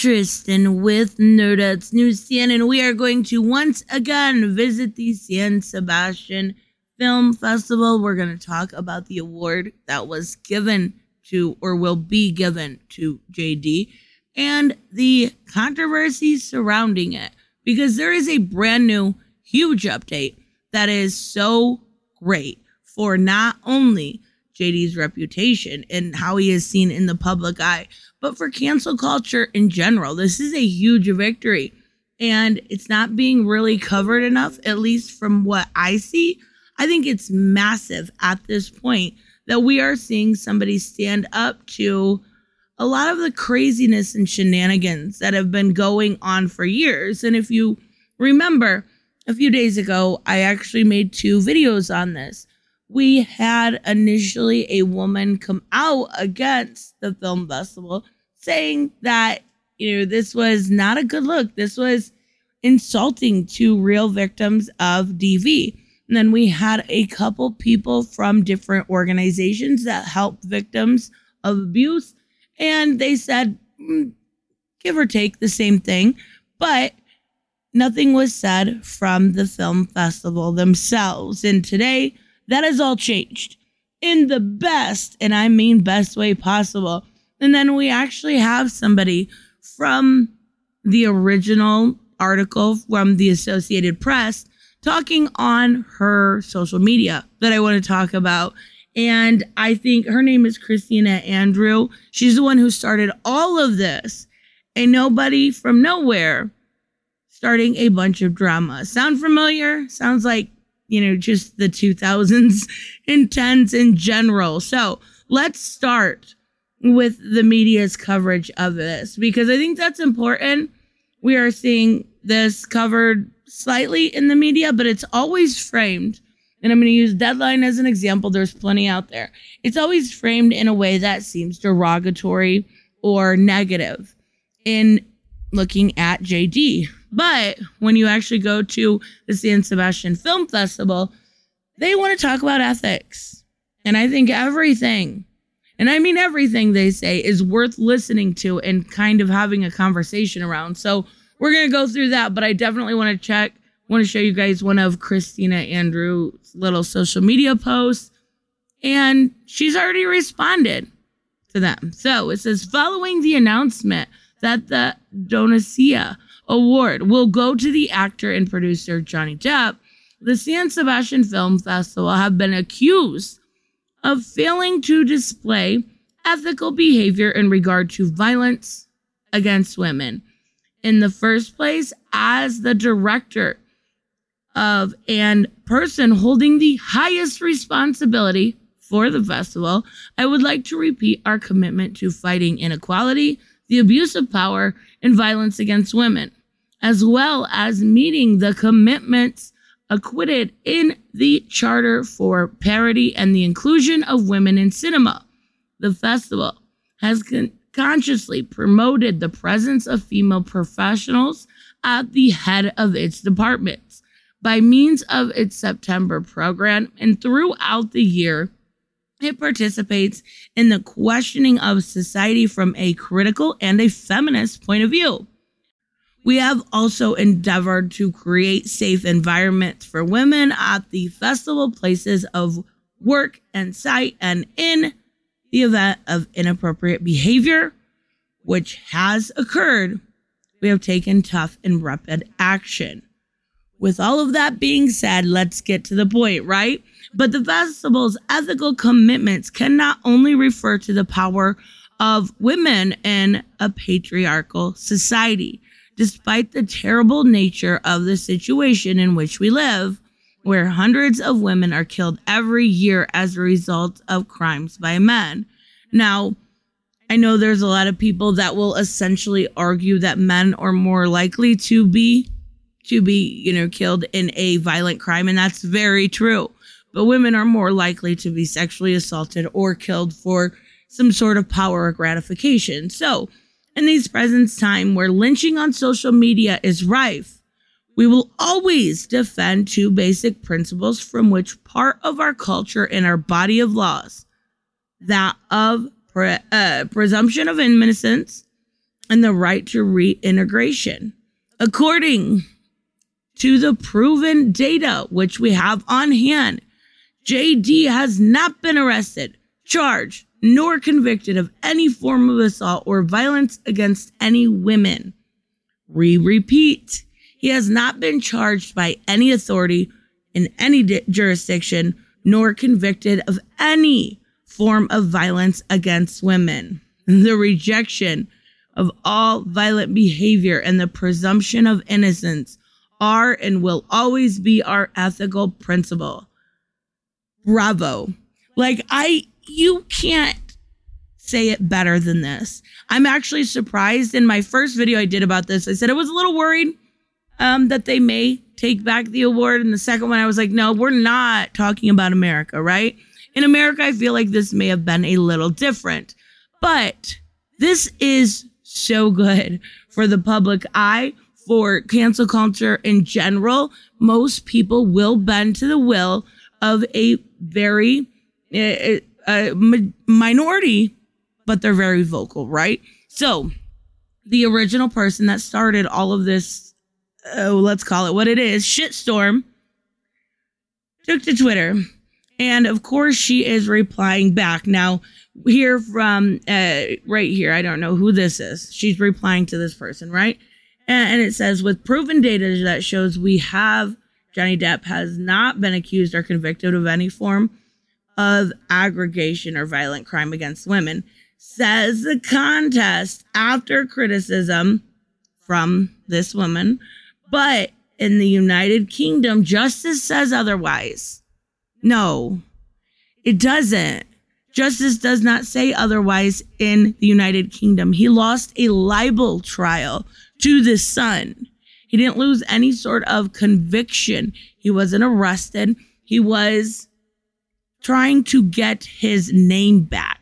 Tristan with Nerdets Newsstand, and we are going to once again visit the San Sebastian Film Festival. We're going to talk about the award that was given to, or will be given to JD, and the controversy surrounding it, because there is a brand new, huge update that is so great for not only JD's reputation and how he is seen in the public eye, but for cancel culture in general. This is a huge victory. And it's not being really covered enough, at least from what I see. I think it's massive at this point that we are seeing somebody stand up to a lot of the craziness and shenanigans that have been going on for years. And if you remember, a few days ago, I actually made two videos on this we had initially a woman come out against the film festival saying that, you know, this was not a good look. This was insulting to real victims of DV. And then we had a couple people from different organizations that help victims of abuse. And they said, mm, give or take the same thing. But nothing was said from the film festival themselves. And today, that has all changed in the best, and I mean best way possible. And then we actually have somebody from the original article from the Associated Press talking on her social media that I want to talk about. And I think her name is Christina Andrew. She's the one who started all of this. A nobody from nowhere starting a bunch of drama. Sound familiar? Sounds like you know, just the 2000s and 10s in general. So let's start with the media's coverage of this because I think that's important. We are seeing this covered slightly in the media, but it's always framed. And I'm going to use Deadline as an example. There's plenty out there. It's always framed in a way that seems derogatory or negative in looking at JD. But when you actually go to the San Sebastian Film Festival, they want to talk about ethics. And I think everything, and I mean everything they say, is worth listening to and kind of having a conversation around. So we're going to go through that, but I definitely want to check, want to show you guys one of Christina Andrew's little social media posts. And she's already responded to them. So it says, following the announcement that the Donostia award will go to the actor and producer Johnny Depp. The San Sebastian Film Festival have been accused of failing to display ethical behavior in regard to violence against women. In the first place, as the director of and person holding the highest responsibility for the festival, I would like to repeat our commitment to fighting inequality, the abuse of power, and violence against women as well as meeting the commitments acquitted in the Charter for Parity and the Inclusion of Women in Cinema. The festival has con- consciously promoted the presence of female professionals at the head of its departments by means of its September program and throughout the year. It participates in the questioning of society from a critical and a feminist point of view. We have also endeavored to create safe environments for women at the festival places of work and site and in the event of inappropriate behavior, which has occurred, we have taken tough and rapid action. With all of that being said, let's get to the point, right? But the festival's ethical commitments can not only refer to the power of women in a patriarchal society despite the terrible nature of the situation in which we live, where hundreds of women are killed every year as a result of crimes by men. Now, I know there's a lot of people that will essentially argue that men are more likely to be to be, you know, killed in a violent crime and that's very true. But women are more likely to be sexually assaulted or killed for some sort of power or gratification. So, in these present time where lynching on social media is rife, we will always defend two basic principles from which part of our culture and our body of laws that of pre- uh, presumption of innocence and the right to reintegration. According to the proven data, which we have on hand, JD has not been arrested, charged, nor convicted of any form of assault or violence against any women. We repeat, he has not been charged by any authority in any di- jurisdiction, nor convicted of any form of violence against women. The rejection of all violent behavior and the presumption of innocence are and will always be our ethical principle. Bravo. Like, I, you can't say it better than this. I'm actually surprised. In my first video I did about this, I said I was a little worried um, that they may take back the award. And the second one, I was like, no, we're not talking about America, right? In America, I feel like this may have been a little different, but this is so good for the public eye for cancel culture in general, most people will bend to the will of a very uh, minority, but they're very vocal, right? So, the original person that started all of this, uh, let's call it what it is, shitstorm, took to Twitter. And of course, she is replying back. Now, here from uh, right here, I don't know who this is. She's replying to this person, right? And, it says, with proven data that shows we have Johnny Depp has not been accused or convicted of any form of aggregation or violent crime against women, says the contest after criticism from this woman. But in the United Kingdom, justice says otherwise. No, it doesn't. Justice does not say otherwise in the United Kingdom. He lost a libel trial to the Sun. He didn't lose any sort of conviction. He wasn't arrested. He was trying to get his name back.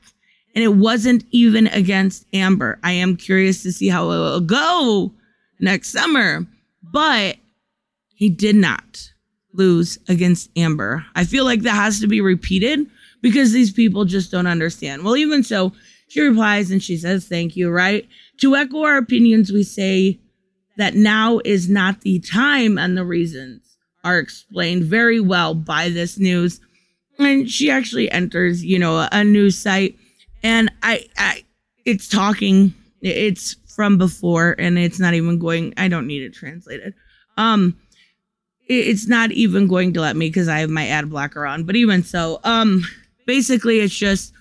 And it wasn't even against Amber. I am curious to see how it will go next summer. But he did not lose against Amber. I feel like that has to be repeated because these people just don't understand. Well, even so, she replies and she says, Thank you, right? To echo our opinions, we say that now is not the time and the reasons are explained very well by this news. And she actually enters, you know, a new site and I, I it's talking, it's from before and it's not even going, I don't need it translated. Um, it's not even going to let me because I have my ad blocker on. But even so, um, basically it's just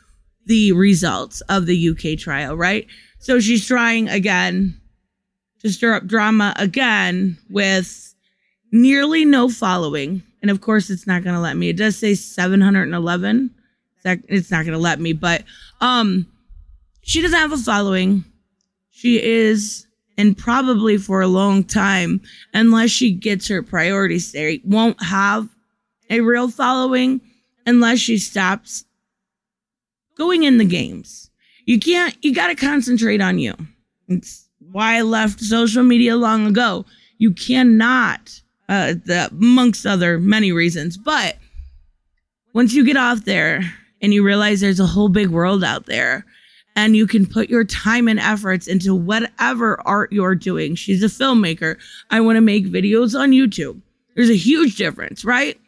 the results of the UK trial, right? So she's trying again to stir up drama again with nearly no following. And of course, it's not going to let me. It does say 711. It's not going to let me, but um, she doesn't have a following. She is, and probably for a long time, unless she gets her priorities straight, won't have a real following unless she stops going in the games. You can't, you got to concentrate on you. It's why I left social media long ago. You cannot, uh, the, amongst other many reasons, but once you get off there and you realize there's a whole big world out there and you can put your time and efforts into whatever art you're doing. She's a filmmaker. I want to make videos on YouTube. There's a huge difference, right?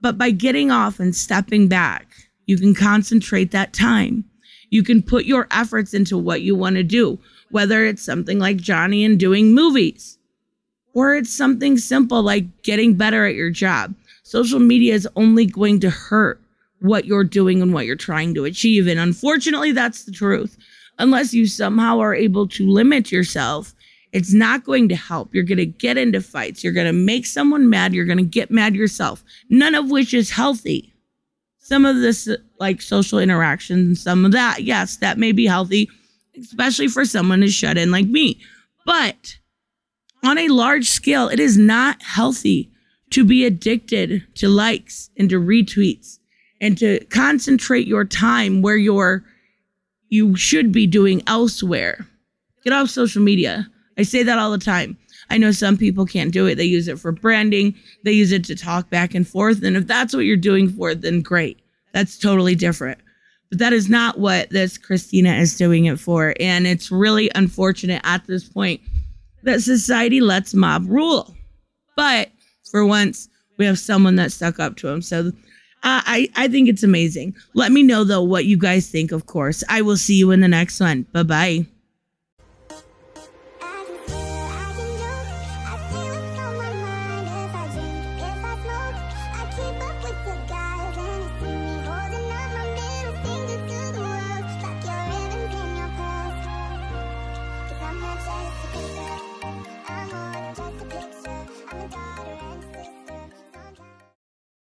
But by getting off and stepping back, you can concentrate that time. You can put your efforts into what you want to do whether it's something like Johnny and doing movies or it's something simple like getting better at your job. Social media is only going to hurt what you're doing and what you're trying to achieve. And unfortunately, that's the truth. Unless you somehow are able to limit yourself, it's not going to help. You're going to get into fights. You're going to make someone mad. You're going to get mad yourself, none of which is healthy. Some of this, like social interactions, some of that, yes, that may be healthy especially for someone who's shut in like me. But on a large scale, it is not healthy to be addicted to likes and to retweets and to concentrate your time where you're you should be doing elsewhere. Get off social media. I say that all the time. I know some people can't do it. They use it for branding, they use it to talk back and forth. And if that's what you're doing for it, then great. That's totally different. But that is not what this Christina is doing it for. And it's really unfortunate at this point that society lets mob rule. But for once, we have someone that stuck up to him. So uh, I, I think it's amazing. Let me know, though, what you guys think, of course. I will see you in the next one. Bye bye.